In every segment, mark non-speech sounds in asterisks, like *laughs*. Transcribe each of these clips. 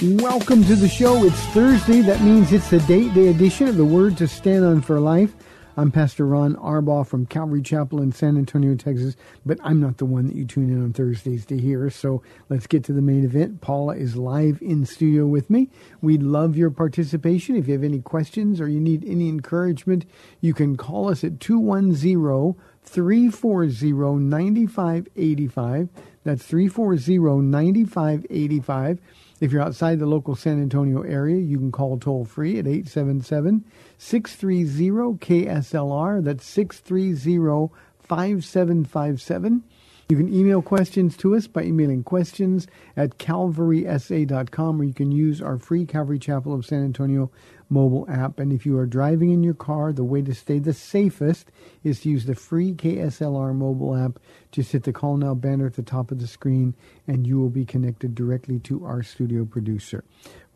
Welcome to the show. It's Thursday. That means it's the date day edition of the Word to Stand on for Life. I'm Pastor Ron Arbaugh from Calvary Chapel in San Antonio, Texas, but I'm not the one that you tune in on Thursdays to hear. So let's get to the main event. Paula is live in studio with me. We'd love your participation. If you have any questions or you need any encouragement, you can call us at 210 340 9585. That's 340 9585. If you're outside the local San Antonio area, you can call toll free at 877 630 KSLR. That's 630 5757. You can email questions to us by emailing questions at calvarysa.com or you can use our free Calvary Chapel of San Antonio mobile app. And if you are driving in your car, the way to stay the safest is to use the free KSLR mobile app. Just hit the Call Now banner at the top of the screen and you will be connected directly to our studio producer.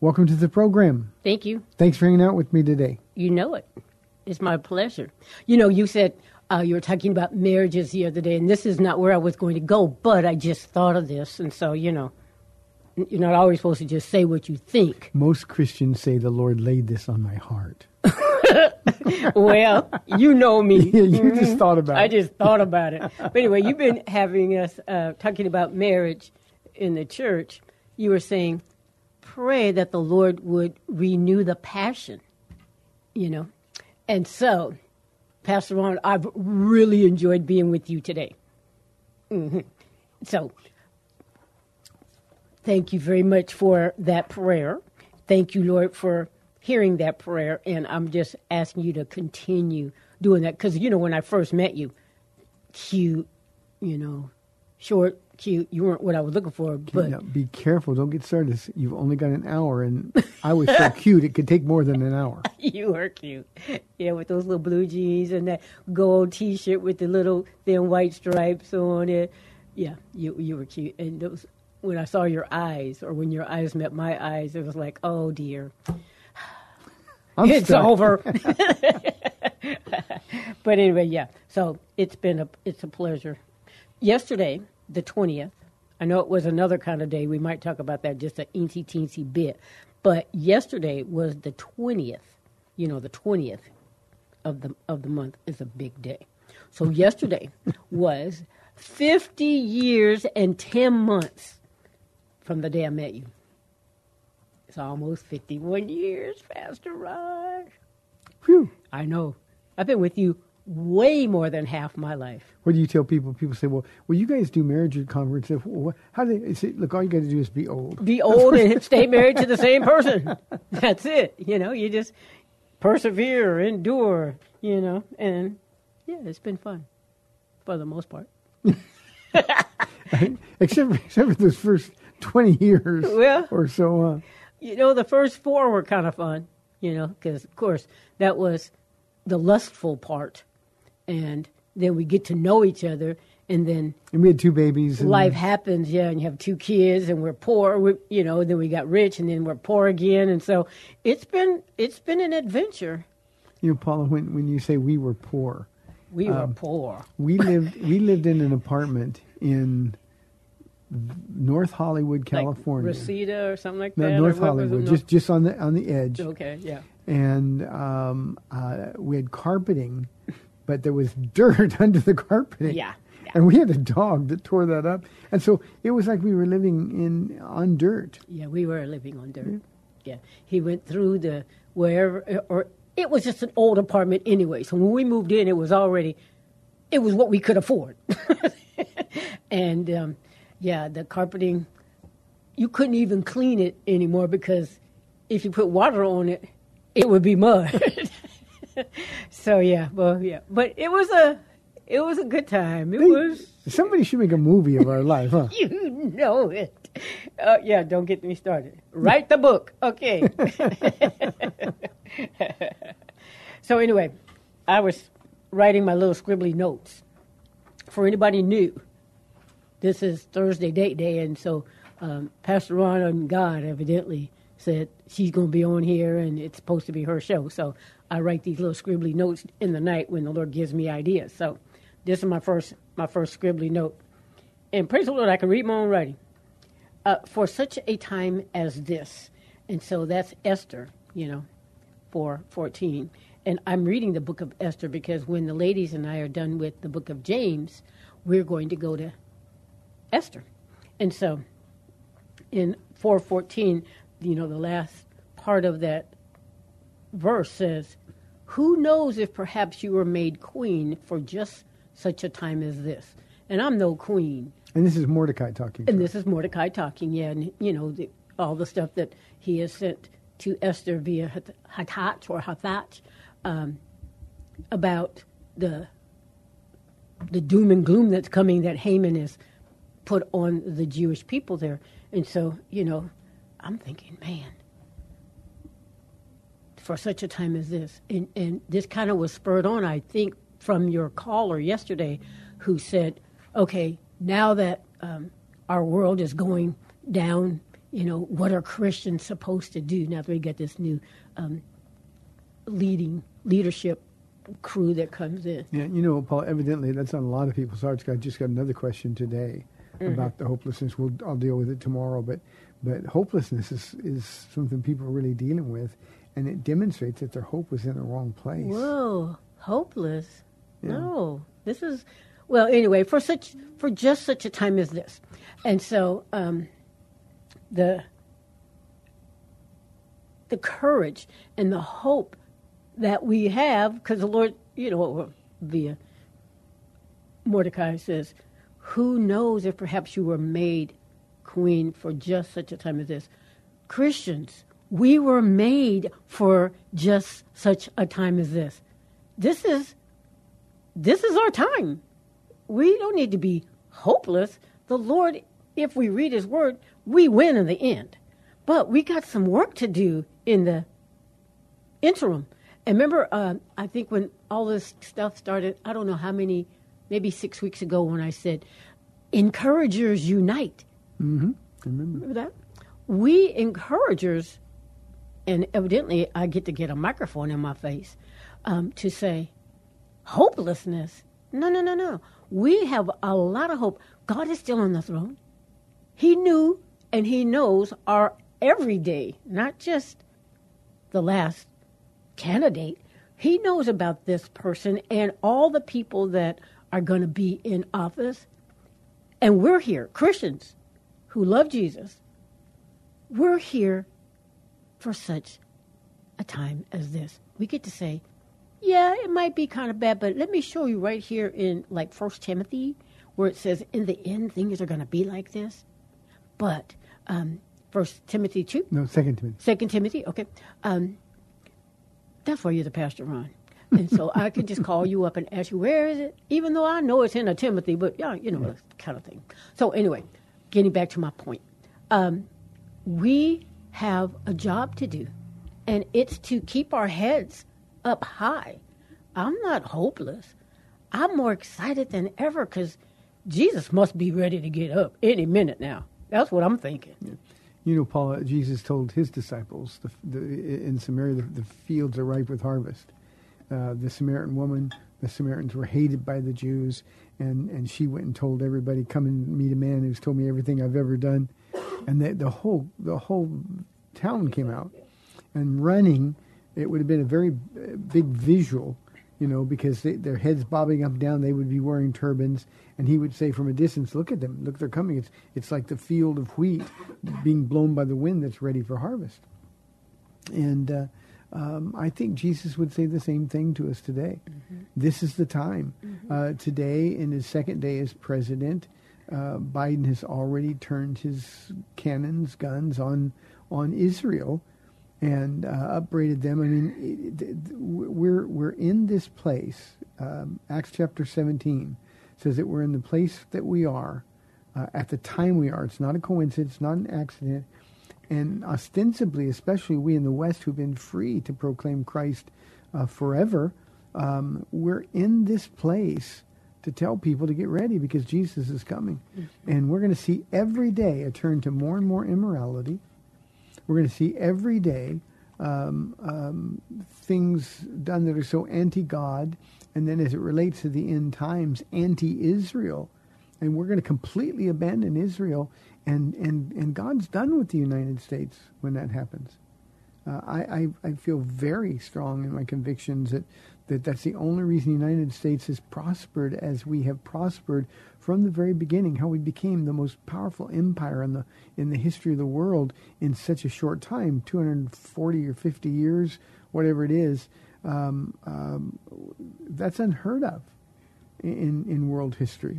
Welcome to the program. Thank you. Thanks for hanging out with me today. You know it. It's my pleasure. You know, you said uh, you were talking about marriages the other day, and this is not where I was going to go, but I just thought of this. And so, you know, you're not always supposed to just say what you think. Most Christians say the Lord laid this on my heart. *laughs* well, you know me. *laughs* Yeah, you just thought about I it. just thought about it. But anyway, you've been having us uh, talking about marriage in the church. You were saying, pray that the Lord would renew the passion, you know. And so, Pastor Ron, I've really enjoyed being with you today. hmm So, thank you very much for that prayer. Thank you, Lord, for hearing that prayer. And I'm just asking you to continue doing that. Because, you know, when I first met you, cute, you know, short, cute, you weren't what I was looking for. But Now, be careful. Don't get started. You've only got an hour, and *laughs* I was so cute, it could take more than an hour. *laughs* you were cute. Yeah, with those little blue jeans and that gold T-shirt with the little thin white stripes on it. Yeah, you you were cute. And those when I saw your eyes, or when your eyes met my eyes, it was like, oh dear, *sighs* I'm it's stuck. over. *laughs* *laughs* but anyway, yeah. So it's been a it's a pleasure. Yesterday, the twentieth. I know it was another kind of day. We might talk about that just a eensy teensy bit. But yesterday was the twentieth. You know, the twentieth of the of the month is a big day. So yesterday *laughs* was fifty years and ten months from the day I met you. It's almost fifty-one years, Pastor Raj. Phew. I know. I've been with you way more than half my life. What do you tell people? People say, "Well, well, you guys do marriage conferences. How do they say? Look, all you got to do is be old." Be old and *laughs* stay married to the same person. *laughs* That's it. You know, you just persevere, endure, you know, and yeah, it's been fun for the most part. *laughs* except, except for those first twenty years Well- or so. on. You know, the first four were kind of fun, you know, because of course that was the lustful part. And then we get to know each other, and then And we had two babies. And life happens, yeah, and you have two kids, and we're poor, we, you know. Then we got rich, and then we're poor again, and so it's been it's been an adventure. You know, Paula, when when you say we were poor, We were um, poor. we lived we lived in an apartment in North Hollywood, California. like Reseda or something like that. or North what was it? Hollywood, just just on the on the edge. okay, yeah. and um, uh, we had carpeting, but there was dirt *laughs* under the carpeting. Yeah, yeah. And we had a dog that tore that up, and so it was like we were living in on dirt. Yeah, we were living on dirt. Yeah, he went through the wherever, or it was just an old apartment anyway. So when we moved in, it was already, it was what we could afford. *laughs* and um, yeah, the carpeting, you couldn't even clean it anymore because if you put water on it, it would be mud. *laughs* so yeah, well yeah, but it was a, it was a good time. It was. Somebody should make a movie of our life, huh? *laughs* You know it. Uh, yeah, don't get me started. Write the book. Okay. *laughs* so, anyway, I was writing my little scribbly notes. For anybody new, this is Thursday date day, and so um, Pastor Ron and God evidently said she's going to be on here, and it's supposed to be her show. So I write these little scribbly notes in the night when the Lord gives me ideas. So this is my first my first scribbly note, and praise the Lord, I can read my own writing. Uh, for such a time as this, and so that's Esther, you know, for fourteen. And I'm reading the book of Esther because when the ladies and I are done with the book of James, we're going to go to Esther. And so in 414, you know, the last part of that verse says, Who knows if perhaps you were made queen for just such a time as this? And I'm no queen. And this is Mordecai talking. And this is Mordecai talking, yeah, and you know the, all the stuff that he has sent to Esther via Hatach or Hathach um, about the the doom and gloom that's coming that Haman has put on the Jewish people there. And so, you know, I'm thinking, man, for such a time as this, and, and this kind of was spurred on, I think, from your caller yesterday who said, okay, now that um, our world is going down, you know, what are Christians supposed to do now that we get this new um, leading leadership crew that comes in? Yeah, you know, Paul. Evidently, that's on a lot of people's hearts. I just got another question today Mm-hmm. about the hopelessness. We'll I'll deal with it tomorrow, but but hopelessness is is something people are really dealing with, and it demonstrates that their hope was in the wrong place. Whoa, hopeless. Yeah. No, this is well. Anyway, for such for just such a time as this, and so um, the the courage and the hope that we have, because the Lord, you know, via Mordecai says, "Who knows if perhaps you were made queen for just such a time as this?" Christians, we were made for just such a time as this. This is this is our time. We don't need to be hopeless. The Lord, if we read His Word, we win in the end. But we got some work to do in the interim. And remember, uh, I think when all this stuff started, I don't know how many, maybe six weeks ago, when I said, "Encouragers unite." Mm-hmm. Remember? Remember that? We encouragers, and evidently I get to get a microphone in my face um, to say, hopelessness. No, no, no, no. We have a lot of hope. God is still on the throne. He knew and He knows our everyday, not just the last candidate. He knows about this person and all the people that are going to be in office. And we're here, Christians who love Jesus. We're here for such a time as this. We get to say, yeah, it might be kind of bad, but let me show you right here in like First Timothy, where it says, in the end, things are going to be like this. But um, First Timothy two, No, Second Timothy. Second Timothy, okay. Um, that's why you're the pastor, Ron. And so I could just call you up and ask you, where is it? Even though I know it's in a Timothy, but yeah, you know, that kind of thing. So anyway, getting back to my point. Um, we have a job to do, and it's to keep our heads up high. I'm not hopeless. I'm more excited than ever because Jesus must be ready to get up any minute now. That's what I'm thinking. You know, Paul, Jesus told his disciples the, the, in Samaria, the, the fields are ripe with harvest. Uh, the Samaritan woman, the Samaritans were hated by the Jews, and, and she went and told everybody, "Come and meet a man who's told me everything I've ever done." And the, the whole the whole town came out, and running. It would have been a very uh, big visual, you know, because they, their heads bobbing up and down. They would be wearing turbans, and he would say from a distance, "Look at them! Look, they're coming! It's it's like the field of wheat being blown by the wind that's ready for harvest." And uh, um, I think Jesus would say the same thing to us today. This is the time. Uh, today, in his second day as president, uh, Biden has already turned his cannons, guns on on Israel, and uh, upbraided them. I mean, it, it, we're we're in this place. Um, Acts chapter seventeen says that we're in the place that we are uh, at the time we are. It's not a coincidence, It's not an accident. And ostensibly, especially we in the West who've been free to proclaim Christ uh, forever, um, we're in this place to tell people to get ready because Jesus is coming. And we're going to see every day a turn to more and more immorality. We're going to see every day um, um, things done that are so anti-God, and then as it relates to the end times, anti-Israel. And we're going to completely abandon Israel, and, and, and God's done with the United States when that happens. Uh, I, I, I feel very strong in my convictions that, that that's the only reason the United States has prospered as we have prospered from the very beginning, how we became the most powerful empire in the, in the history of the world in such a short time, 240 or 50 years, whatever it is. Um, um, that's unheard of in, in world history.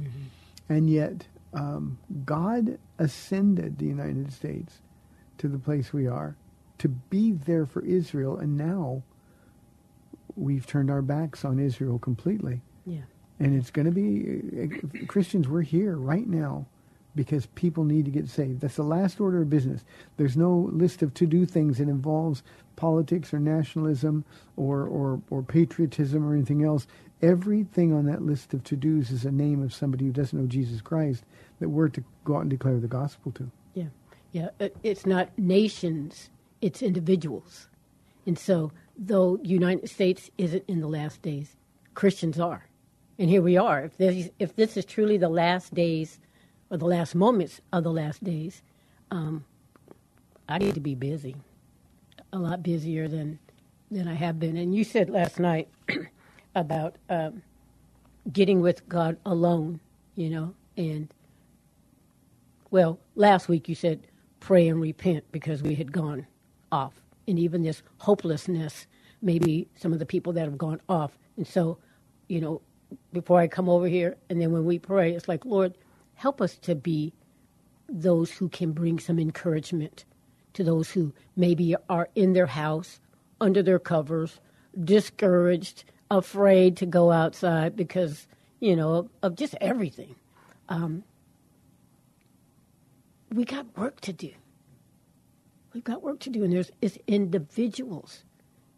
And yet, um, God ascended the United States to the place we are to be there for Israel, and now we've turned our backs on Israel completely. Yeah. And it's going to be uh, Christians. We're here right now because people need to get saved. That's the last order of business. There's no list of to-do things that involves politics or nationalism or, or, or patriotism or anything else. Everything on that list of to-dos is a name of somebody who doesn't know Jesus Christ that we're to go out and declare the gospel to. Yeah, yeah. It's not nations; it's individuals. And so, though United States isn't in the last days, Christians are, and here we are. If this if this is truly the last days, or the last moments of the last days, um, I need to be busy, a lot busier than than I have been. And you said last night *clears throat* about um, getting with God alone, you know, and well, last week you said pray and repent because we had gone off. And even this hopelessness, maybe some of the people that have gone off. And so, you know, before I come over here, and then when we pray, it's like, Lord, help us to be those who can bring some encouragement to those who maybe are in their house, under their covers, discouraged, afraid to go outside because, you know, of, of just everything. Um, we got work to do. We've got work to do, and there's it's individuals,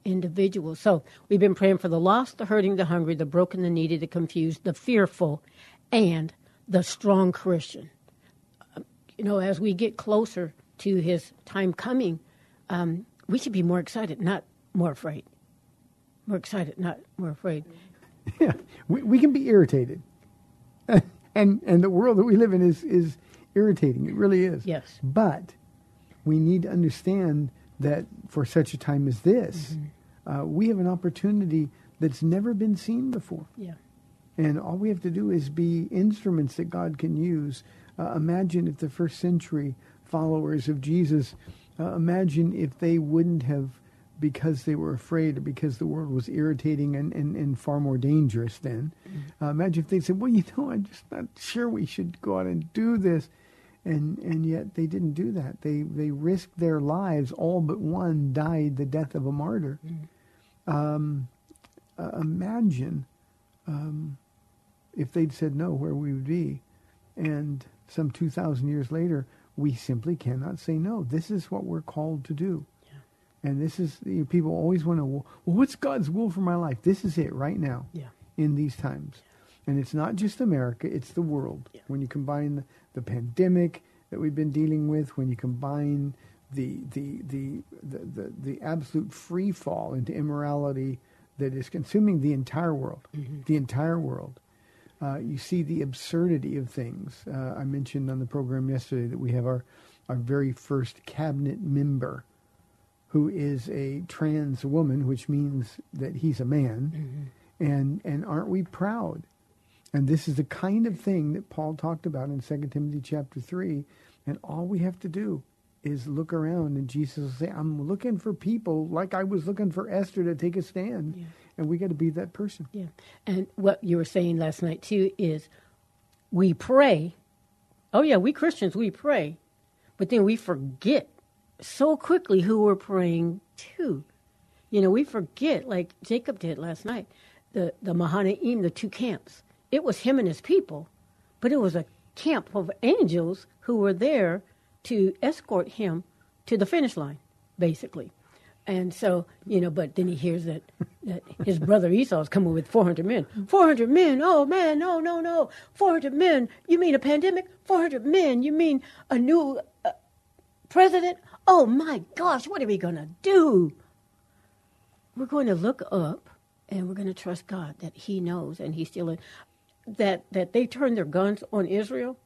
individuals. So we've been praying for the lost, the hurting, the hungry, the broken, the needy, the confused, the fearful, and the strong Christian. Um, You know, as we get closer to His time coming, um, we should be more excited, not more afraid. More excited, not more afraid. *laughs* Yeah, we, we can be irritated, *laughs* and and the world that we live in is is irritating. It really is. Yes. But we need to understand that for such a time as this, uh, we have an opportunity that's never been seen before. Yeah. And all we have to do is be instruments that God can use. Uh, imagine if the first century followers of Jesus, uh, imagine if they wouldn't have, because they were afraid or because the world was irritating and, and, and far more dangerous then. Uh, imagine if they said, well, you know, I'm just not sure we should go out and do this. And, and yet they didn't do that. They, they risked their lives. All but one died the death of a martyr. Um, uh, imagine um, if they'd said no, where we would be. And some 2,000 years later, we simply cannot say no. This is what we're called to do. And this is, you know, people always want to, well, what's God's will for my life? This is it right now Yeah. in these times. And it's not just America, it's the world. When you combine the, the pandemic that we've been dealing with, when you combine the, the, the, the, the, the absolute free fall into immorality that is consuming the entire world, the entire world, uh, you see the absurdity of things. Uh, I mentioned on the program yesterday that we have our, our very first cabinet member who is a trans woman, which means that he's a man. Mm-hmm. And, and aren't we proud? And this is the kind of thing that Paul talked about in 2 Timothy chapter 3. And all we have to do is look around and Jesus will say, I'm looking for people like I was looking for Esther to take a stand. And we got to be that person. Yeah. And what you were saying last night too is we pray. Oh yeah, we Christians we pray, but then we forget so quickly who we're praying to. You know, we forget like Jacob did last night. The the Mahanaim, the two camps. It was him and his people, but it was a camp of angels who were there to escort him to the finish line, basically. And so, you know, but then he hears that, that his brother Esau is coming with 400 men. 400 men? Oh, man, no, no, no. 400 men? You mean a pandemic? 400 men? You mean a new uh, president? Oh, my gosh, what are we going to do? We're going to look up and we're going to trust God that he knows and he's still in. That, that they turned their guns on Israel.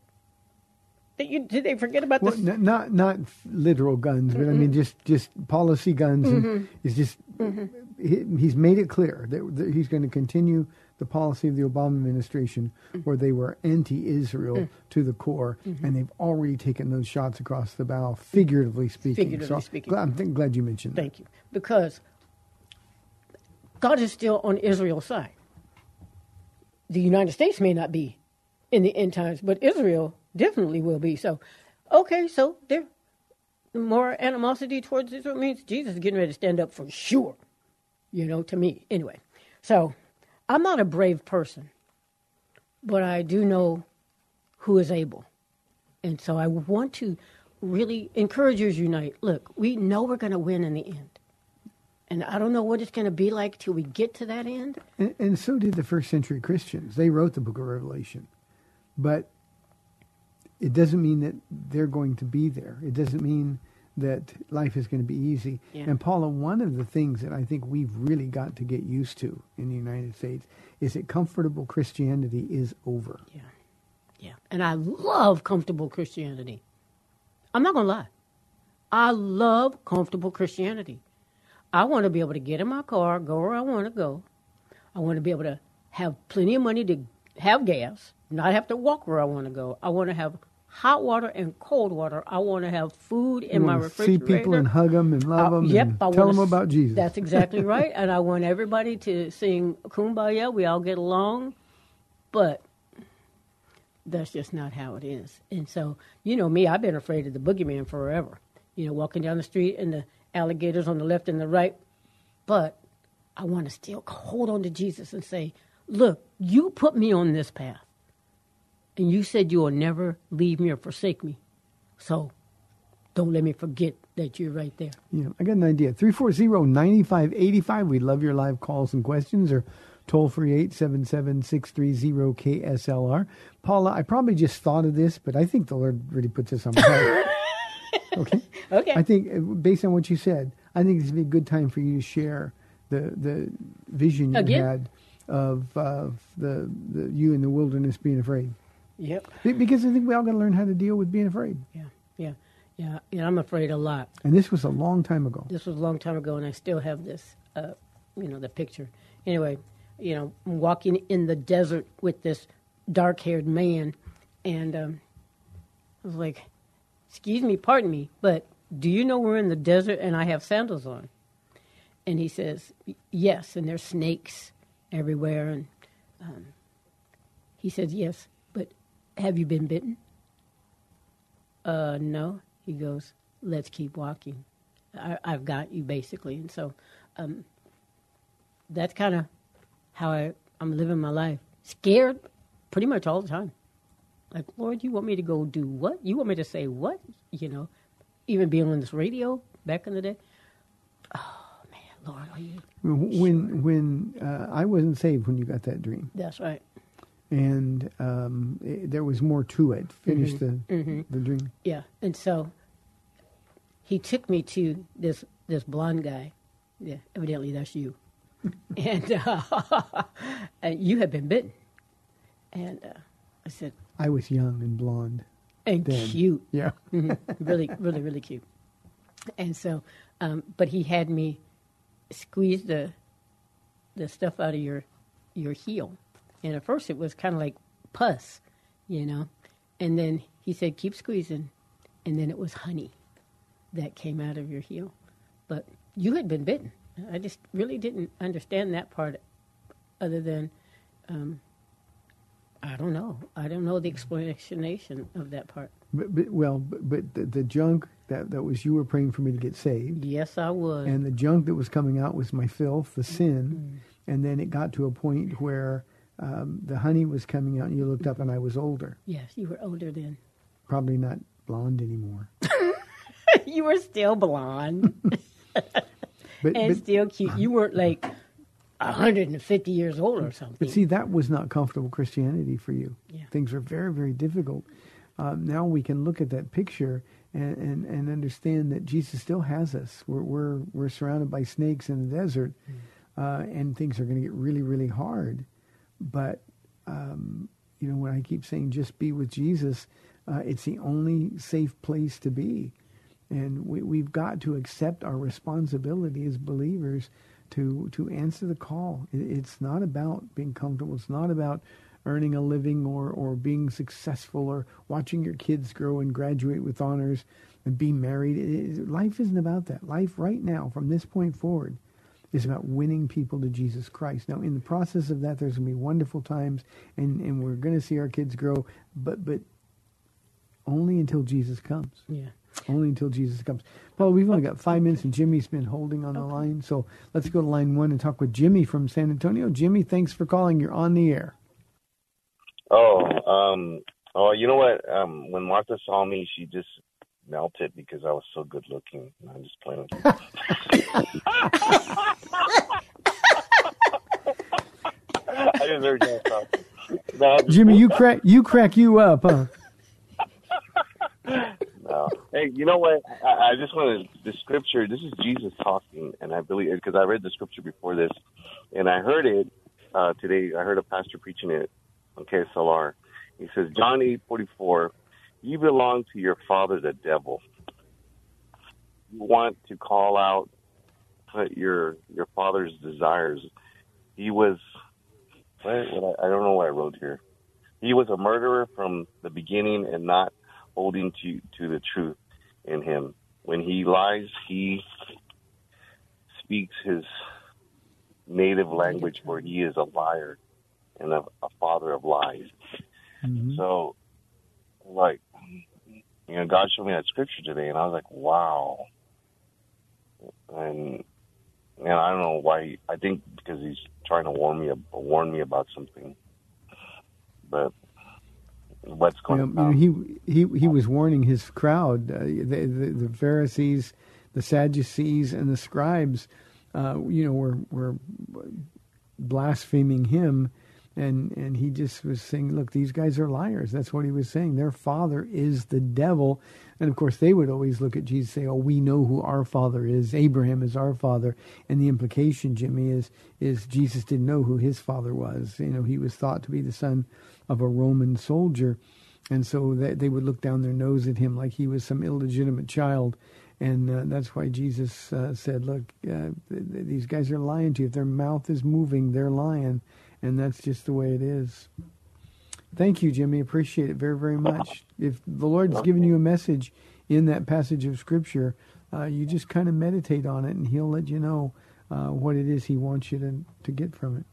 That you, did they forget about Well, this? n- not not literal guns, but I mean just just policy guns. And mm-hmm. it's just mm-hmm. he, he's made it clear that, that he's going to continue the policy of the Obama administration, mm. where they were anti-Israel mm. to the core, mm-hmm. and they've already taken those shots across the bow, figuratively speaking. Figuratively so speaking. I'm th- glad you mentioned that. Thank you. Because God is still on Israel's side. The United States may not be in the end times, but Israel definitely will be. So, okay, so there more animosity towards Israel means Jesus is getting ready to stand up for sure. You know, to me anyway. So, I'm not a brave person, but I do know who is able. And so I want to really encourage us unite. Look, we know we're going to win in the end. And I don't know what it's going to be like till we get to that end. And, and so did the first century Christians. They wrote the book of Revelation. But it doesn't mean that they're going to be there. It doesn't mean that life is going to be easy. Yeah. And Paula, one of the things that I think we've really got to get used to in the United States is that comfortable Christianity is over. Yeah. Yeah. And I love comfortable Christianity. I'm not going to lie. I love comfortable Christianity. I want to be able to get in my car, go where I want to go. I want to be able to have plenty of money to have gas, not have to walk where I want to go. I want to have hot water and cold water. I want to have food in You my wanna see refrigerator. people and hug them and love Uh, them yep, and I tell them s- about Jesus. That's exactly *laughs* right. And I want everybody to sing Kumbaya. We all get along. But that's just not how it is. And so, you know me, I've been afraid of the boogeyman forever. You know, walking down the street and the alligators on the left and the right. But I want to still hold on to Jesus and say, look, you put me on this path. And you said you will never leave me or forsake me. So don't let me forget that you're right there. Yeah, I got an idea. 340-9585. We love your live calls and questions or toll free 877-630-KSLR. Paula, I probably just thought of this, but I think the Lord really put this on my heart. *laughs* okay? Okay. I think uh, based on what you said, I think this would be a good time for you to share the the vision you Again? had of uh, the, the you in the wilderness being afraid. Yep. Because I think we all got to learn how to deal with being afraid. Yeah, yeah, yeah. Yeah, I'm afraid a lot. And this was a long time ago. This was a long time ago, and I still have this, uh, you know, the picture. Anyway, you know, I'm walking in the desert with this dark-haired man, and um, I was like, "Excuse me, pardon me, but do you know we're in the desert and I have sandals on?" And he says, "Yes, and there's snakes everywhere." And um, he says, "Yes, have you been bitten?" uh, no. He goes, let's keep walking. I, I've got you, basically. And so um, that's kind of how I, I'm living my life. Scared pretty much all the time. Like, Lord, you want me to go do what? You want me to say what? You know, even being on this radio back in the day. Oh, man, Lord, are you? When when uh, I wasn't saved when you got that dream. That's right. And um, it, there was more to it. Finish the the dream. Yeah, and so he took me to this this blonde guy. Yeah, evidently that's you, *laughs* and, uh, *laughs* and you had been bitten. And uh, I said, I was young and blonde. and Then. cute, Yeah. *laughs* really, really, really cute. And so, um, but he had me squeeze the the stuff out of your your heel, and at first it was kind of like pus, you know, and then he said keep squeezing, and then it was honey that came out of your heel, but you had been bitten. I just really didn't understand that part, other than. Um, I don't know. I don't know the explanation of that part. But, but well, but, but the, the junk that that was you were praying for me to get saved, Yes, I was. and the junk that was coming out was my filth, the sin, and then it got to a point where um, the honey was coming out, and you looked up, and I was older, Yes, you were older then. probably not blonde anymore. *laughs* you were still blonde *laughs* But and but, still cute. You weren't like 150 years old or something. but see, that was not comfortable Christianity for you. Yeah. Things were very very difficult. Um, now we can look at that picture and, and, and understand that Jesus still has us. We're we're we're surrounded by snakes in the desert, uh, and things are going to get really really hard. But um, you know, when I keep saying just be with Jesus, uh, it's the only safe place to be, and we, we've got to accept our responsibility as believers to to answer the call. It, it's not about being comfortable. It's not about earning a living or, or being successful or watching your kids grow and graduate with honors and be married. It, it- life isn't about that. Life right now, from this point forward, is about winning people to Jesus Christ. Now, in the process of that, there's going to be wonderful times, and, and we're going to see our kids grow, but but only until Jesus comes. yeah. Only until Jesus comes. Paul, we've only got five minutes, and Jimmy's been holding on the line. So let's go to line one and talk with Jimmy from San Antonio. Jimmy, thanks for calling. You're on the air. Oh, um, oh, you know what? Um, when Martha saw me, she just melted because I was so good looking. I'm just playing with you. I just heard talking. No, Jimmy, you crack you crack you up, huh? No. Hey, you know what? I, I just want to the scripture. This is Jesus talking, and I believe because I read the scripture before this, and I heard it uh, today. I heard a pastor preaching it on KSLR. He says, John eight forty four, you belong to your father, the devil. You want to call out your your father's desires. He was. What, what I, I don't know what I wrote here. He was a murderer from the beginning and not holding to to the truth in him. When he lies, he speaks his native language, where he is a liar and a, a father of lies. Mm-hmm. So, like, you know, God showed me that scripture today, and I was like, wow. And and I don't know why. I think because he's trying to warn me warn me about something. But what's You going know, on? you know, he he he was warning his crowd, uh, the, the the Pharisees, the Sadducees, and the scribes. Uh, you know, were were blaspheming him, and and he just was saying, "Look, these guys are liars." That's what he was saying. Their father is the devil, and of course, they would always look at Jesus and say, "Oh, we know who our father is. Abraham is our father." And the implication, Jimmy, is is Jesus didn't know who his father was. You know, he was thought to be the son of a Roman soldier, and so they, they would look down their nose at him like he was some illegitimate child. And uh, that's why Jesus uh, said, "Look, uh, th- th- these guys are lying to you. If their mouth is moving, they're lying, and that's just the way it is." Thank you, Jimmy. Appreciate it very, very much. If the Lord's given you a message in that passage of Scripture, uh, you just kind of meditate on it, and He'll let you know uh, what it is He wants you to to get from it.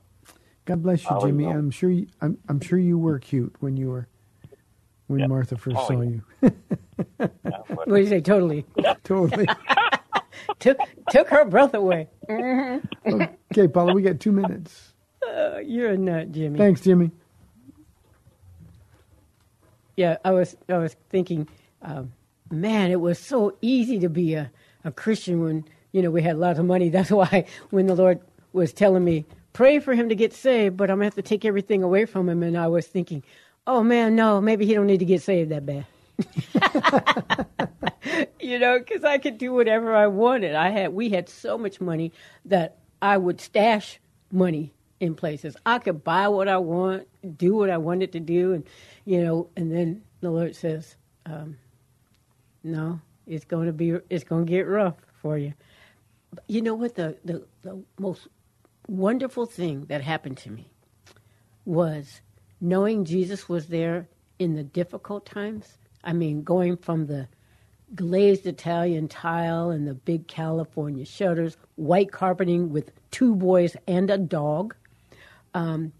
God bless you, Jimmy. know. I'm sure you, I'm, I'm sure you were cute when you were when Yeah. Martha first Oh, saw yeah. you. *laughs* *laughs* Yeah, What do you say? Totally. totally. *laughs* took took her breath away. Mm-hmm. Okay, Paula, we got two minutes. Uh, you're a nut, Jimmy. Thanks, Jimmy. Yeah, I was I was thinking, um, man, it was so easy to be a, a Christian when you know we had lots of money. *laughs* That's why when the Lord was telling me pray for him to get saved, but I'm gonna have to take everything away from him. And I was thinking, oh man, no, maybe he don't need to get saved that bad. *laughs* you know, because I could do whatever I wanted. I had we had so much money that I would stash money in places. I could buy what I want, do what I wanted to do, and you know, and then the Lord says, um, "No, it's going to be, it's going to get rough for you." But you know what? The, the the most wonderful thing that happened to me was knowing Jesus was there in the difficult times. I mean, going from the glazed Italian tile and the big California shutters, white carpeting with two boys and a dog. Um,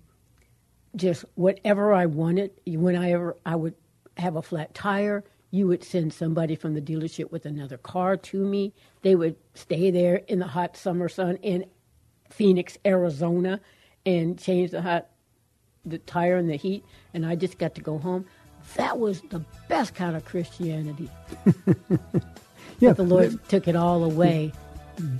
just whatever I wanted. When I ever I would have a flat tire, you would send somebody from the dealership with another car to me. They would stay there in the hot summer sun in Phoenix, Arizona, and change the hot the tire in the heat, and I just got to go home. That was the best kind of Christianity. *laughs* Yeah, but the Lord took it all away.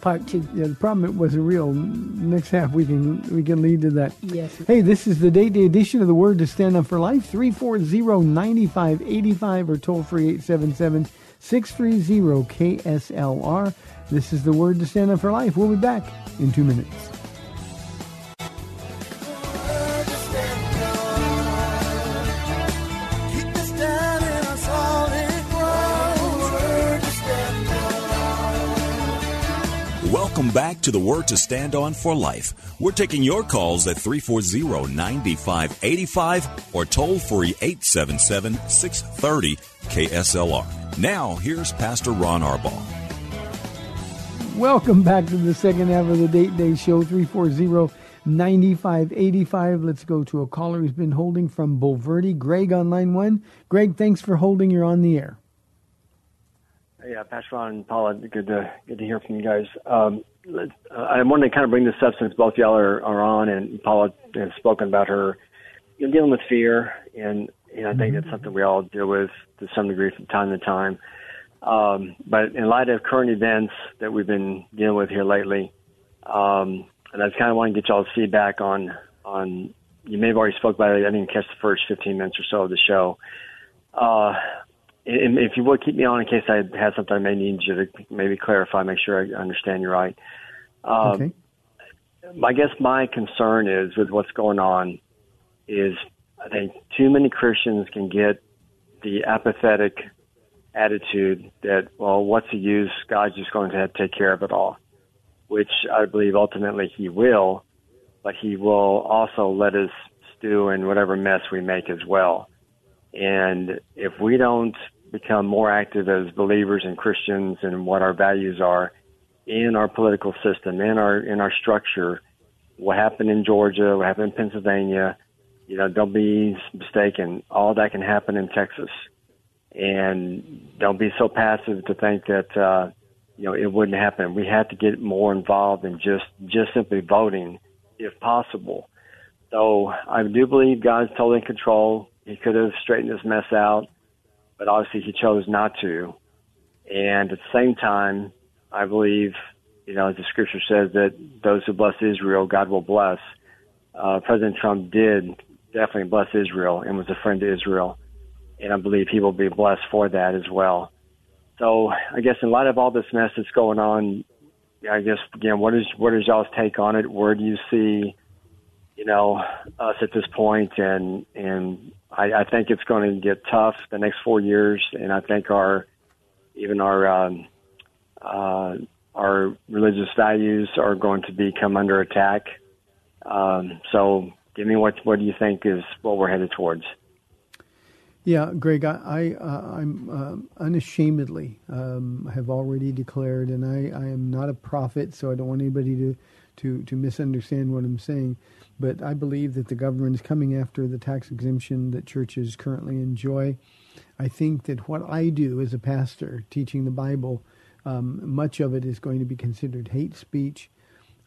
Part two. Yeah, the problem it wasn't real. Next half we can we can lead to that. Yes. Hey, this is the date day edition of the Word to Stand Up for Life. 340-9585 or toll free 877 630 KSLR. This is the Word to Stand Up for Life. We'll be back in two minutes. Back to the Word to Stand On for Life. We're taking your calls at 340-9585 or toll free 877-630 KSLR. Now, here's Pastor Ron Arbaugh. Welcome back to the second half of the Date Day Show, 340-9585. Let's go to a caller who's been holding from Bulverde. Greg on line one. Greg, thanks for holding. You're on the air. Yeah, Pastor Ron and Paula, good to good to hear from you guys. Um, uh, I wanted to kind of bring this up since both y'all are, are on, and Paula has spoken about her you know, dealing with fear, and you know, I think that's something we all deal with to some degree from time to time. Um, but in light of current events that we've been dealing with here lately, um, and I just kind of want to get y'all's feedback on on. You may have already spoke about it. I didn't catch the first 15 minutes or so of the show. Uh, and if you would keep me on in case I had something I may need you to maybe clarify, make sure I understand you right. Um, Okay. I guess my concern is with what's going on is I think too many Christians can get the apathetic attitude that, well, what's the use? God's just going to have to take care of it all, which I believe ultimately He will, but He will also let us stew in whatever mess we make as well. And if we don't become more active as believers and Christians and what our values are in our political system, in our in our structure, what happened in Georgia, what happened in Pennsylvania, you know, don't be mistaken. All that can happen in Texas. And don't be so passive to think that uh you know it wouldn't happen. We have to get more involved in just just simply voting if possible. So I do believe God's totally in control. He could have straightened this mess out, but obviously he chose not to. And at the same time, I believe, you know, as the scripture says that those who bless Israel, God will bless. Uh, President Trump did definitely bless Israel and was a friend to Israel. And I believe he will be blessed for that as well. So I guess in light of all this mess that's going on, I guess again, what is what is y'all's take on it? Where do you see, you know, us at this point? And and I, I think it's going to get tough the next four years, and I think our even our um, uh, our religious values are going to be come under attack. Um, so, give me what what do you think is what we're headed towards? Yeah, Greg, I, I uh, I'm um, unashamedly um, have already declared, and I, I am not a prophet, so I don't want anybody to, to, to misunderstand what I'm saying. But I believe that the government is coming after the tax exemption that churches currently enjoy. I think that what I do as a pastor teaching the Bible, um, much of it is going to be considered hate speech.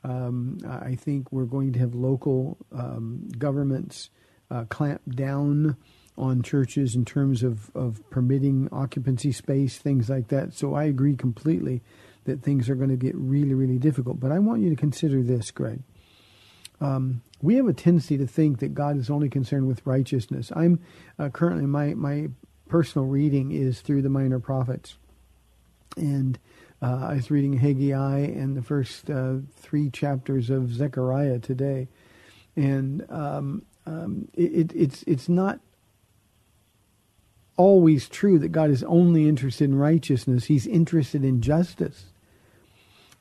Um, I think we're going to have local um, governments uh, clamp down on churches in terms of, of permitting occupancy space, things like that. So I agree completely that things are going to get really, really difficult. But I want you to consider this, Greg. um, we have a tendency to think that God is only concerned with righteousness. I'm uh, currently my my personal reading is through the minor prophets, and uh, I was reading Haggai and the first uh, three chapters of Zechariah today, and um, um, it, it's it's not always true that God is only interested in righteousness. He's interested in justice.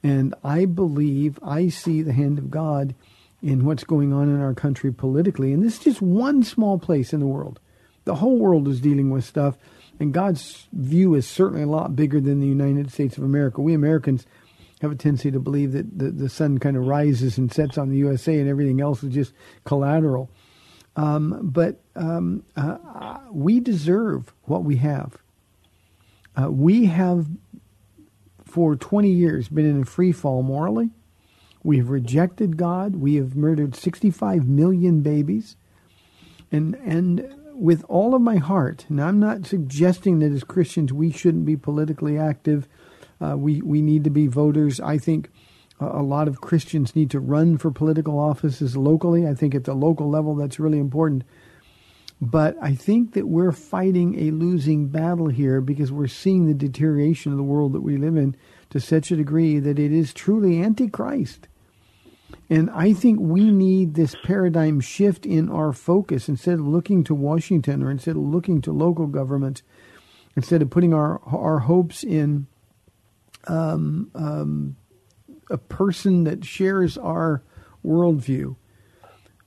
And I believe I see the hand of God in what's going on in our country politically. And this is just one small place in the world. The whole world is dealing with stuff. And God's view is certainly a lot bigger than the United States of America. We Americans have a tendency to believe that the, the sun kind of rises and sets on the USA and everything else is just collateral. Um, but um, uh, we deserve what we have. Uh, we have, for 20 years, been in a free fall morally. We have rejected God. We have murdered 65 million babies. And, and with all of my heart, and I'm not suggesting that as Christians we shouldn't be politically active. Uh, we, we need to be voters. I think a lot of Christians need to run for political offices locally. I think at the local level that's really important. But I think that we're fighting a losing battle here because we're seeing the deterioration of the world that we live in to such a degree that it is truly antichrist. And I think we need this paradigm shift in our focus instead of looking to Washington or instead of looking to local government, instead of putting our our hopes in um, um, a person that shares our worldview.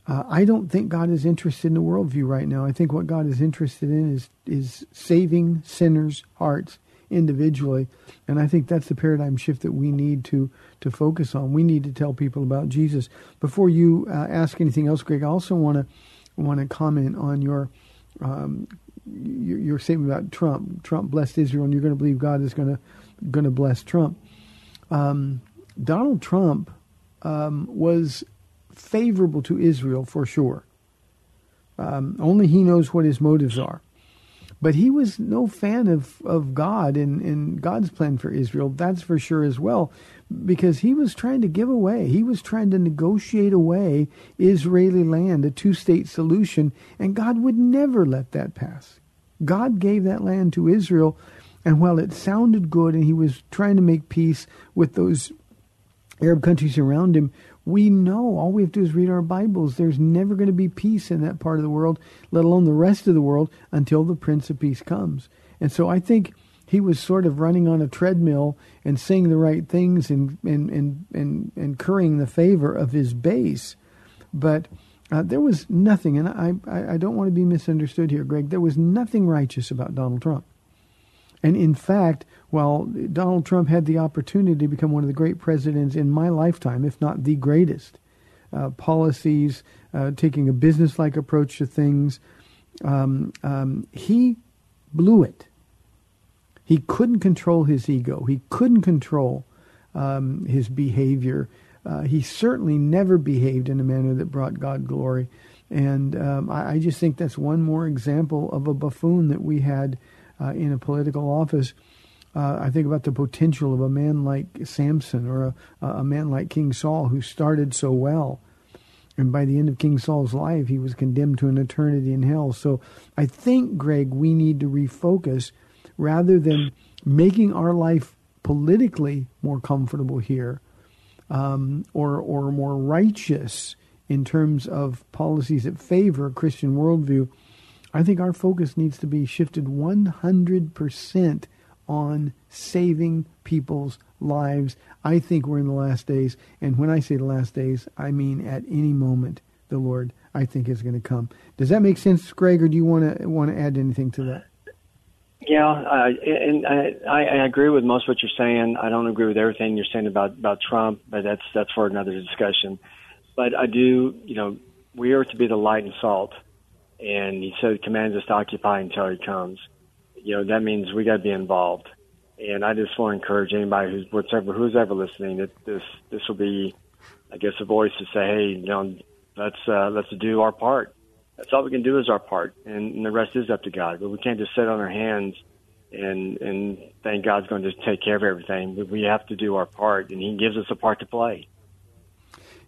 Uh, I don't think God is interested in the worldview right now. I think what God is interested in is is saving sinners' hearts individually, and I think that's the paradigm shift that we need to to focus on. We need to tell people about Jesus. Before you uh, ask anything else, Greg, I also want to want to comment on your, um, your your statement about Trump. Trump blessed Israel, and you're going to believe God is going to going to bless Trump. Um, Donald Trump um, was favorable to Israel for sure. Um, only he knows what his motives are. But he was no fan of, of God and, and God's plan for Israel, that's for sure as well, because he was trying to give away, he was trying to negotiate away Israeli land, a two state solution, and God would never let that pass. God gave that land to Israel, and while it sounded good and he was trying to make peace with those Arab countries around him, we know all we have to do is read our Bibles. There's never going to be peace in that part of the world, let alone the rest of the world, until the Prince of Peace comes. And so I think he was sort of running on a treadmill and saying the right things and and and and, and currying the favor of his base, but. Uh, there was nothing, and I, I, I don't want to be misunderstood here, Greg. There was nothing righteous about Donald Trump. And in fact, while Donald Trump had the opportunity to become one of the great presidents in my lifetime, if not the greatest, uh, policies, uh, taking a business-like approach to things, um, um, he blew it. He couldn't control his ego. He couldn't control um, his behavior. Uh, he certainly never behaved in a manner that brought God glory. And um, I, I, just think that's one more example of a buffoon that we had uh, in a political office. Uh, I think about the potential of a man like Samson or a, a man like King Saul who started so well. And by the end of King Saul's life, he was condemned to an eternity in hell. So I think, Greg, we need to refocus rather than making our life politically more comfortable here um, or, or more righteous in terms of policies that favor a Christian worldview. I think our focus needs to be shifted 100% on saving people's lives. I think we're in the last days, and when I say the last days, I mean at any moment the Lord I think is going to come. Does that make sense, Greg, or do you want to want to add anything to that? Yeah, uh, and I, I agree with most of what you're saying. I don't agree with everything you're saying about about Trump, but that's that's for another discussion. But I do, you know, we are to be the light and salt and he said commands us to occupy until he comes. You know that means we got to be involved. And I just want to encourage anybody who's whatever who's ever listening that this this will be, I guess, a voice to say, hey, you know, let's uh, let's do our part. That's all we can do is our part, and, and the rest is up to God. But we can't just sit on our hands and and thank God's going to just take care of everything. We have to do our part, and He gives us a part to play.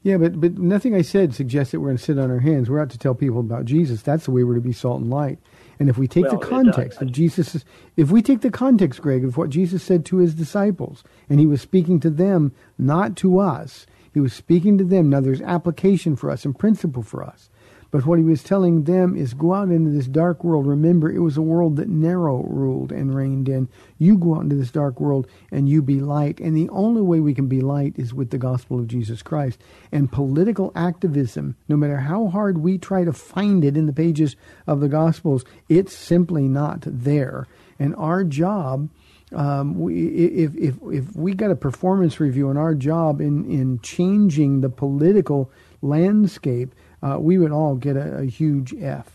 Yeah, but but nothing I said suggests that we're going to sit on our hands. We're out to tell people about Jesus. That's the way we're to be salt and light. And if we take Well, the context of Jesus, if we take the context, Greg, of what Jesus said to his disciples, and he was speaking to them, not to us. He was speaking to them. Now there's application for us and principle for us. But what he was telling them is go out into this dark world. Remember, it was a world that Nero ruled and reigned in. You go out into this dark world and you be light. And the only way we can be light is with the gospel of Jesus Christ. And political activism, no matter how hard we try to find it in the pages of the gospels, it's simply not there. And our job um, we, if if if we got a performance review on our job in in changing the political landscape, uh, we would all get a, a huge F.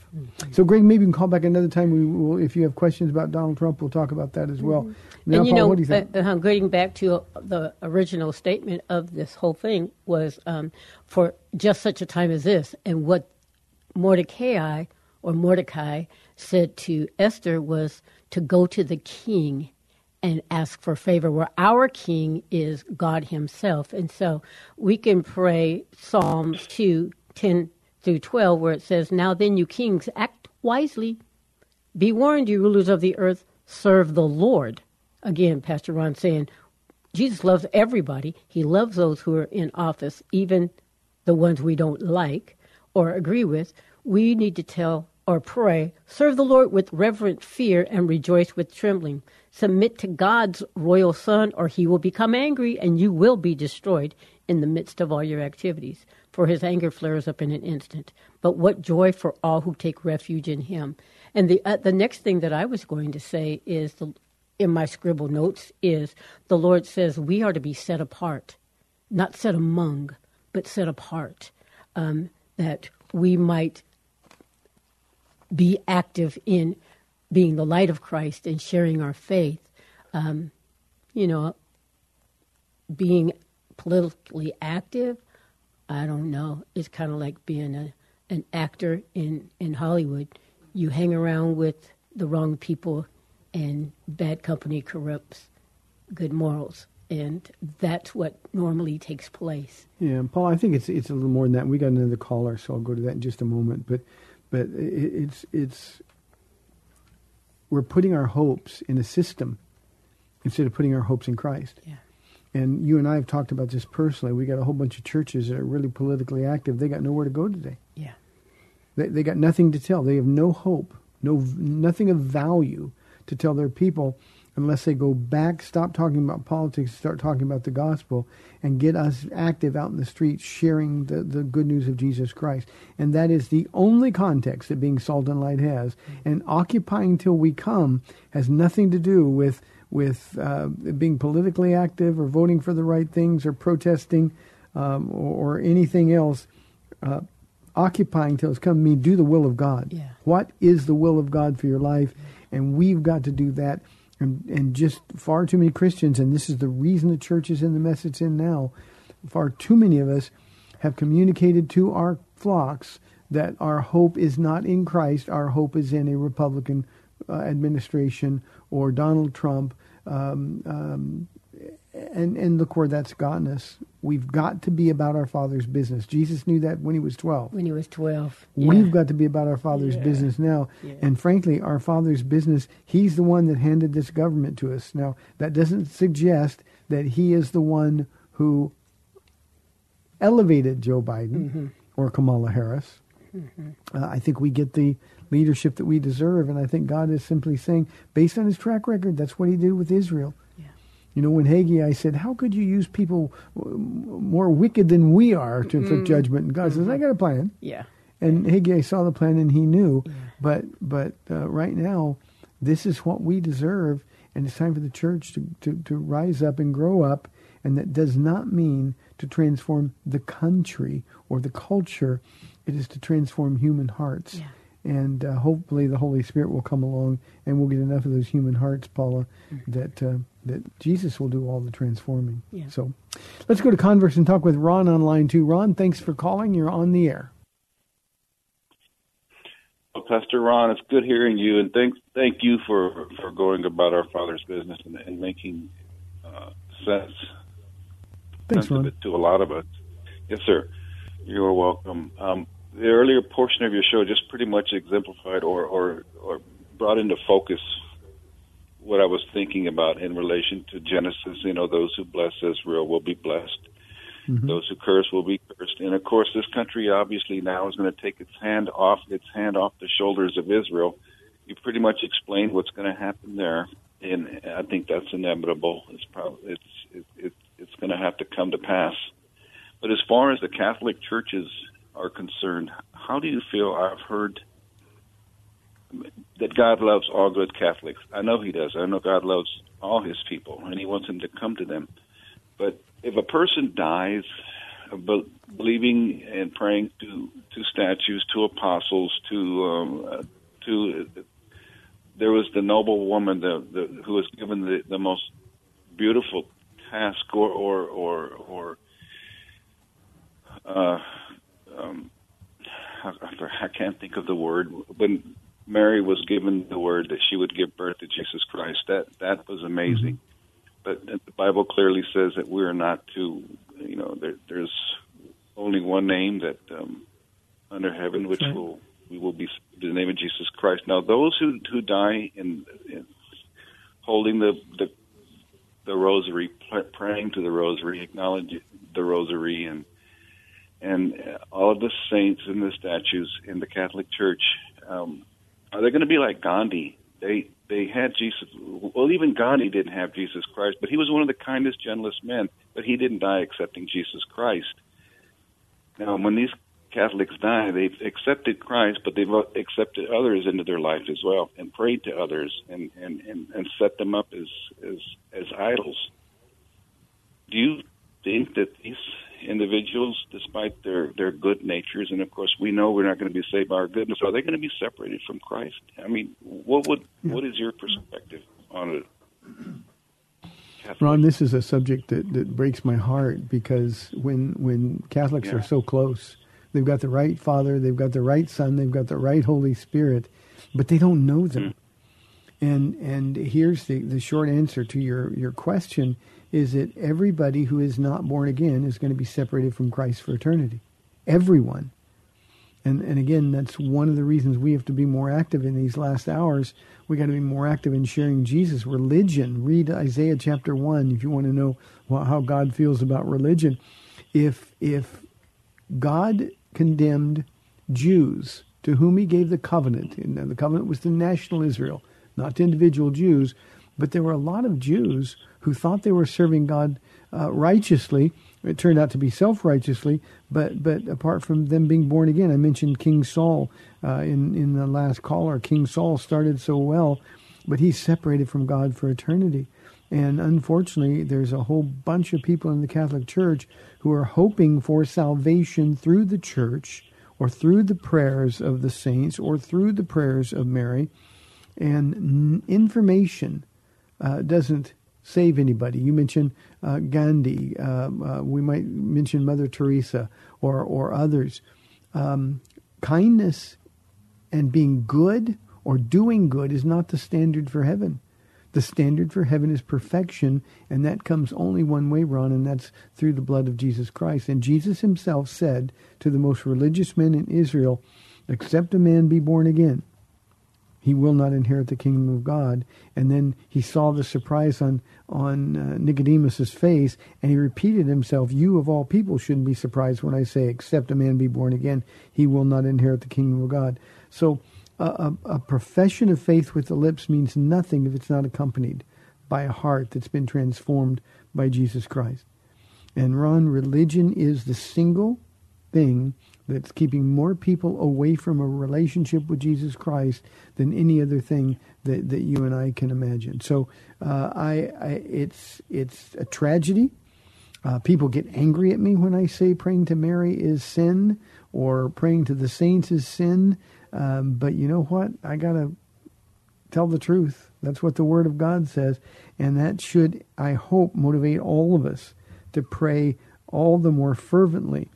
So, Greg, maybe you can call back another time. We will, if you have questions about Donald Trump, we'll talk about that as well. Mm-hmm. and you Paul, know, what do you think? uh, uh, getting back to the original statement of this whole thing was um, for just such a time as this, and what Mordecai or Mordecai said to Esther was to go to the king and ask for favor, where our king is God Himself. And so we can pray Psalms 2 10 through 12, where it says, Now then, you kings, act wisely. Be warned, you rulers of the earth, serve the Lord. Again, Pastor Ron saying, Jesus loves everybody. He loves those who are in office, even the ones we don't like or agree with. We need to tell or pray, serve the Lord with reverent fear and rejoice with trembling. Submit to God's royal Son, or he will become angry and you will be destroyed in the midst of all your activities. For his anger flares up in an instant. But what joy for all who take refuge in him. And the, uh, the next thing that I was going to say is the, in my scribble notes is the Lord says we are to be set apart, not set among, but set apart, um, that we might be active in being the light of Christ and sharing our faith. Um, you know, being politically active, I don't know. It's kind of like being a an actor in in Hollywood. You hang around with the wrong people, and bad company corrupts good morals, and that's what normally takes place. Yeah, Paul, I think it's it's a little more than that. We got another caller, so I'll go to that in just a moment. But but it, it's it's we're putting our hopes in a system instead of putting our hopes in Christ. Yeah. And you and I have talked about this personally. We got a whole bunch of churches that are really politically active. They got nowhere to go today. Yeah. They, they got nothing to tell. They have no hope, no nothing of value to tell their people unless they go back, stop talking about politics, start talking about the gospel, and get us active out in the streets sharing the, the good news of Jesus Christ. And that is the only context that being salt and light has. Mm-hmm. And occupying till we come has nothing to do with with uh, being politically active or voting for the right things or protesting um, or, or anything else. Uh, occupying till it's come mean do the will of God. Yeah. What is the will of God for your life? And we've got to do that. And, and just far too many Christians, and this is the reason the church is in the mess it's in now, far too many of us have communicated to our flocks that our hope is not in Christ, our hope is in a Republican uh, administration or Donald Trump. Um, um, and, and look where that's gotten us. We've got to be about our Father's business. Jesus knew that when he was 12. When he was 12. We've got to be about our Father's Yeah. business now. Yeah. And frankly, our Father's business, He's the one that handed this government to us. Now, that doesn't suggest that He is the one who elevated Joe Biden Mm-hmm. or Kamala Harris. Uh, I think we get the leadership that we deserve. And I think God is simply saying, based on His track record, that's what He did with Israel. Yeah. You know, when Haggai said, "How could you use people uh, more wicked than we are to inflict judgment?" and God says, "I got a plan." Yeah. And Haggai saw the plan and he knew. But but uh, right now, this is what we deserve, and it's time for the church to, to, to rise up and grow up. And that does not mean to transform the country or the culture. It is to transform human hearts. Yeah. And uh, hopefully the Holy Spirit will come along and we'll get enough of those human hearts, Paula, that uh, that Jesus will do all the transforming. Yeah. So let's go to Converse and talk with Ron on line two. Ron, thanks for calling. You're on the air. Well, Pastor Ron, it's good hearing you, and thank thank you for for going about our Father's business and, and making uh, sense Thanks, sense of it to a lot of us. Yes, sir. You're welcome. Um, the earlier portion of your show just pretty much exemplified or, or, or brought into focus what I was thinking about in relation to Genesis. You know, those who bless Israel will be blessed. Mm-hmm. Those who curse will be cursed. And of course, this country obviously now is going to take its hand off its hand off the shoulders of Israel. You pretty much explained what's going to happen there, and I think that's inevitable. It's probably it's it, it, it's going to have to come to pass. But as far as the Catholic churches are concerned, how do you feel? I've heard that God loves all good Catholics. I know He does. I know God loves all His people, and He wants them to come to them. But if a person dies believing and praying to to statues, to apostles, to um, uh, to there was the noble woman the, the, who was given the, the most beautiful task or or or, or uh, um, I, I can't think of the word when Mary was given the word that she would give birth to Jesus Christ. That that was amazing. Mm-hmm. But the Bible clearly says that we are not to, you know, there, there's only one name that um, under heaven which right. will we will be the name of Jesus Christ. Now, those who who die in, in holding the the the rosary, praying to the rosary, acknowledging the rosary, and and all of the saints and the statues in the Catholic Church, um, are they going to be like Gandhi? They they had Jesus. Well, even Gandhi didn't have Jesus Christ, but he was one of the kindest, gentlest men. But he didn't die accepting Jesus Christ. Now, when these Catholics die, they've accepted Christ, but they've accepted others into their life as well, and prayed to others, and and and, and set them up as as as idols. Do you think that these individuals, despite their, their good natures, and of course we know we're not going to be saved by our goodness, are they going to be separated from Christ? I mean, what would what is your perspective on it? Ron, this is a subject that, that breaks my heart because when when Catholics yeah. are so close, they've got the right Father, they've got the right Son, they've got the right Holy Spirit, but they don't know them. Mm. And and here's the, the short answer to your, your question is that everybody who is not born again is going to be separated from Christ for eternity. Everyone. And, and again, that's one of the reasons we have to be more active in these last hours. We got to be more active in sharing Jesus. Religion. Read Isaiah chapter one if you want to know how God feels about religion. If if God condemned Jews to whom He gave the covenant, and the covenant was to national Israel, not to individual Jews, but there were a lot of Jews who thought they were serving God uh, righteously. It turned out to be self-righteously, but but apart from them being born again, I mentioned King Saul uh, in in the last caller. King Saul started so well, but he's separated from God for eternity. And unfortunately, there's a whole bunch of people in the Catholic Church who are hoping for salvation through the church or through the prayers of the saints or through the prayers of Mary. And information uh, doesn't save anybody. You mentioned uh, Gandhi. Uh, uh, we might mention Mother Teresa or or others. Um, kindness and being good or doing good is not the standard for heaven. The standard for heaven is perfection, and that comes only one way, Ron, and that's through the blood of Jesus Christ. And Jesus himself said to the most religious men in Israel, Except a man be born again, he will not inherit the kingdom of God. And then he saw the surprise on on uh, Nicodemus's face, and he repeated himself, "You of all people shouldn't be surprised when I say, except a man be born again, he will not inherit the kingdom of God." So, uh, a, a profession of faith with the lips means nothing if it's not accompanied by a heart that's been transformed by Jesus Christ. And Ron, religion is the single thing that's keeping more people away from a relationship with Jesus Christ than any other thing that, that you and I can imagine. So uh, I, I, it's it's a tragedy. Uh, people get angry at me when I say praying to Mary is sin or praying to the saints is sin. Um, but you know what? I gotta tell the truth. That's what the Word of God says, and that should, I hope, motivate all of us to pray all the more fervently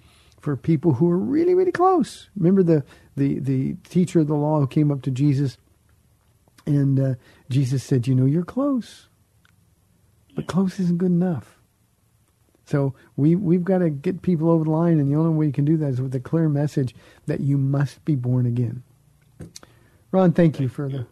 for people who are really, really close. Remember the, the, the teacher of the law who came up to Jesus and uh, Jesus said, You know, you're close, but close isn't good enough. So we we've got to get people over the line, and the only way you can do that is with a clear message that you must be born again. Ron, thank you for the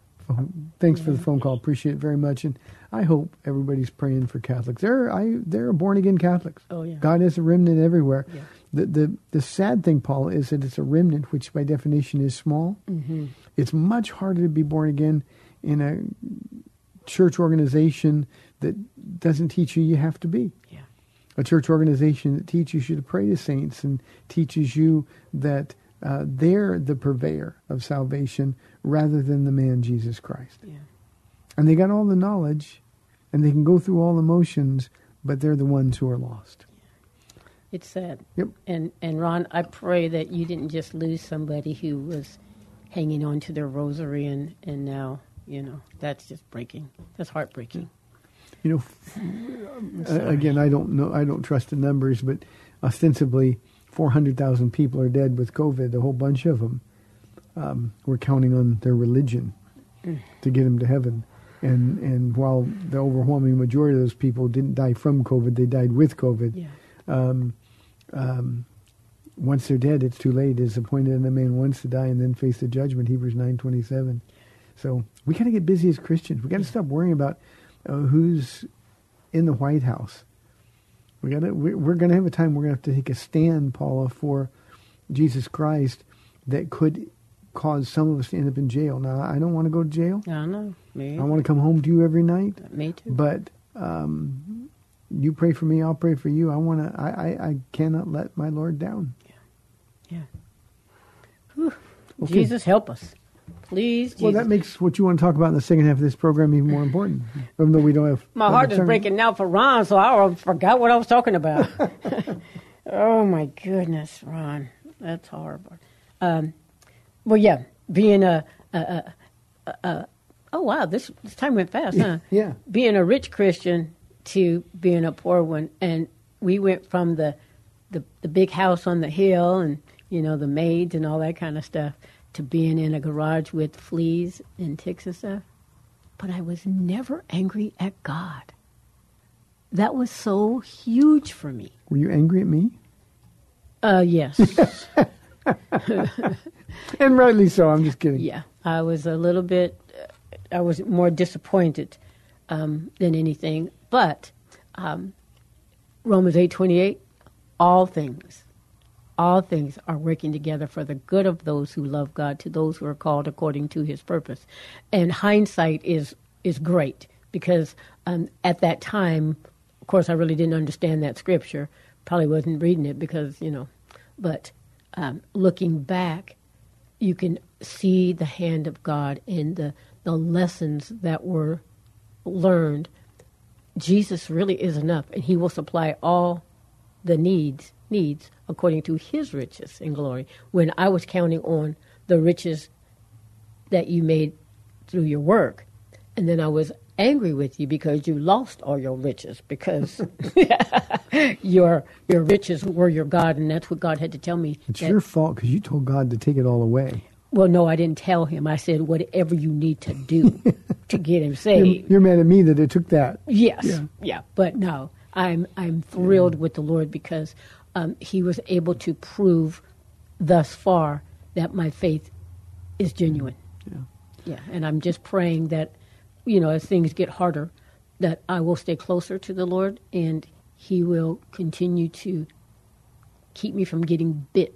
Thanks for the phone call. Appreciate it very much, and I hope everybody's praying for Catholics. There, I there are born again Catholics. Oh, yeah. God has a remnant everywhere. Yeah. The the the sad thing, Paul, is that it's a remnant, which by definition is small. Mm-hmm. It's much harder to be born again in a church organization that doesn't teach you you have to be. Yeah. A church organization that teaches you to pray to saints and teaches you that uh, they're the purveyor of salvation rather than the man Jesus Christ. Yeah. And they got all the knowledge and they can go through all the motions, but they're the ones who are lost. Yeah. It's sad. Yep. And and Ron, I pray that you didn't just lose somebody who was hanging on to their rosary and and now you know that's just breaking. That's heartbreaking. You know, uh, again, I don't know, I don't trust the numbers, but ostensibly 400,000 people are dead with COVID, a whole bunch of them. Um, we're counting on their religion to get them to heaven. And, and while the overwhelming majority of those people didn't die from COVID, they died with COVID. Yeah. Um, um, once they're dead, it's too late. It's appointed in a man once to die and then face the judgment. Hebrews nine twenty seven. So we got to get busy as Christians. We got to stop worrying about uh, who's in the White House. We got to. We're, we're going to have a time. We're going to have to take a stand, Paula, for Jesus Christ that could cause some of us to end up in jail. Now, I don't want to go to jail. I know. Me. I want to come home to you every night. Me too. But um, you pray for me, I'll pray for you. I want to. I, I, I cannot let my Lord down. Yeah. Yeah. Okay. Jesus help us, please. Jesus. Well, that makes what you want to talk about in the second half of this program even more important, even though we don't have. My heart is breaking now for Ron, so I forgot what I was talking about. *laughs* oh my goodness, Ron, that's horrible. Um, well, yeah, being a, a, a, a, a oh wow, this, this time went fast, huh? Yeah. Being a rich Christian to being a poor one, and we went from the the, the big house on the hill and you know the maids and all that kind of stuff to being in a garage with fleas and ticks and stuff. But I was never angry at God. That was so huge for me. Were you angry at me? Uh, yes. *laughs* and rightly so. I'm just kidding. Yeah, I was a little bit. Uh, I was more disappointed um, than anything. But um, Romans eight twenty eight, all things, all things are working together for the good of those who love God, to those who are called according to His purpose. And hindsight is is great because um, at that time, of course, I really didn't understand that scripture. Probably wasn't reading it because you know, but um, looking back, you can see the hand of God in the the lessons that were learned. Jesus really is enough, and He will supply all the needs needs according to His riches in glory. When I was counting on the riches that you made through your work, and then I was angry with you because you lost all your riches because *laughs* your your riches were your God, and that's what God had to tell me. It's that- your fault because you told God to take it all away. well, no, I didn't tell him. I said whatever you need to do *laughs* to get him You're, saved. you're mad at me that it took that. Yes, Yeah. yeah. but no, I'm I'm thrilled with the Lord because um, He was able to prove thus far that my faith is genuine. Yeah. Yeah, and I'm just praying that, you know, as things get harder, that I will stay closer to the Lord and He will continue to keep me from getting bit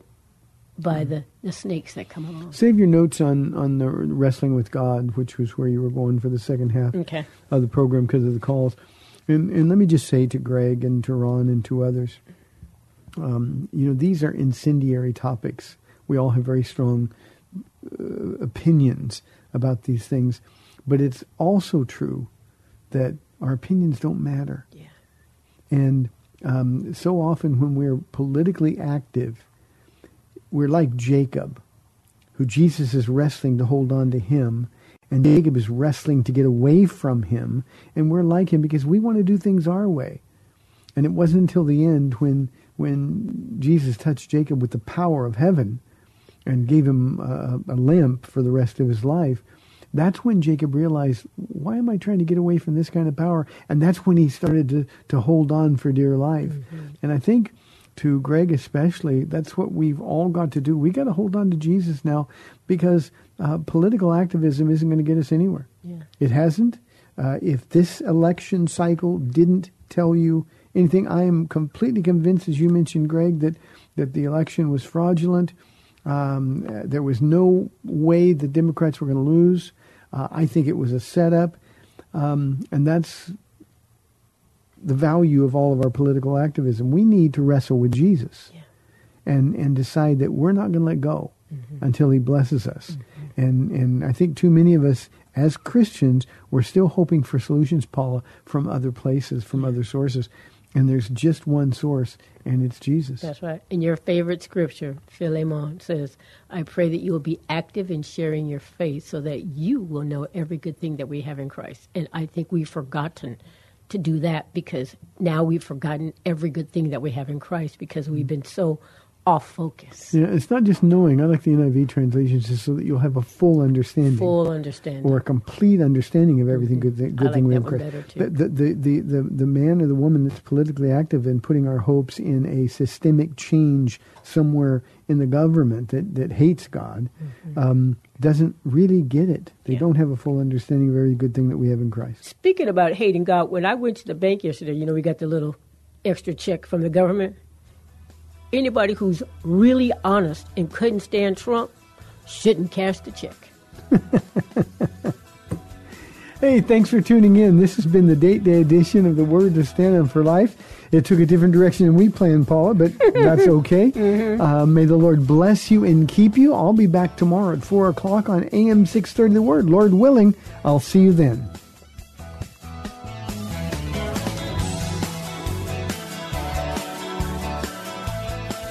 by the, the snakes that come along. Save your notes on, on the wrestling with God, which was where you were going for the second half Okay. of the program because of the calls. And, and let me just say to Greg and to Ron and to others, um, you know, these are incendiary topics. We all have very strong uh, opinions about these things, but it's also true that our opinions don't matter. Yeah. And um, so often when we're politically active, we're like Jacob, who Jesus is wrestling to hold on to him, and Jacob is wrestling to get away from him, and we're like him because we want to do things our way. And it wasn't until the end when when Jesus touched Jacob with the power of heaven and gave him a, a lamp for the rest of his life That's when Jacob realized, why am I trying to get away from this kind of power? And that's when he started to, to hold on for dear life. Mm-hmm. And I think to Greg especially, that's what we've all got to do. We got to hold on to Jesus now because uh, political activism isn't going to get us anywhere. Yeah. It hasn't. Uh, if this election cycle didn't tell you anything, I am completely convinced, as you mentioned, Greg, that, that the election was fraudulent. Um, uh, there was no way the Democrats were going to lose. Uh, I think it was a setup. Um, and that's the value of all of our political activism. We need to wrestle with Jesus and, and decide that we're not going to let go until he blesses us. And, and I think too many of us as Christians, we're still hoping for solutions, Paula, from other places, from other sources. And there's just one source, and it's Jesus. That's right. And your favorite scripture, Philemon, says, I pray that you will be active in sharing your faith so that you will know every good thing that we have in Christ. And I think we've forgotten to do that because now we've forgotten every good thing that we have in Christ because we've been so off focus. Yeah, it's not just knowing. I like the NIV translations just so that you'll have a full understanding. Full understanding. or a complete understanding of everything good thing, good I thing like we that have Christ. better, too. The, the, the, the, the man or the woman that's politically active and putting our hopes in a systemic change somewhere in the government that, that hates God Mm-hmm. um, doesn't really get it. They don't have a full understanding of every good thing that we have in Christ. Speaking about hating God, when I went to the bank yesterday, you know, we got the little extra check from the government. Anybody who's really honest and couldn't stand Trump shouldn't cash the check. *laughs* Hey, thanks for tuning in. This has been the date day edition of the Word to Stand on for Life. It took a different direction than we planned, Paula, but *laughs* that's okay. Uh, may the Lord bless you and keep you. I'll be back tomorrow at 4 o'clock on AM 630 The Word. Lord willing, I'll see you then.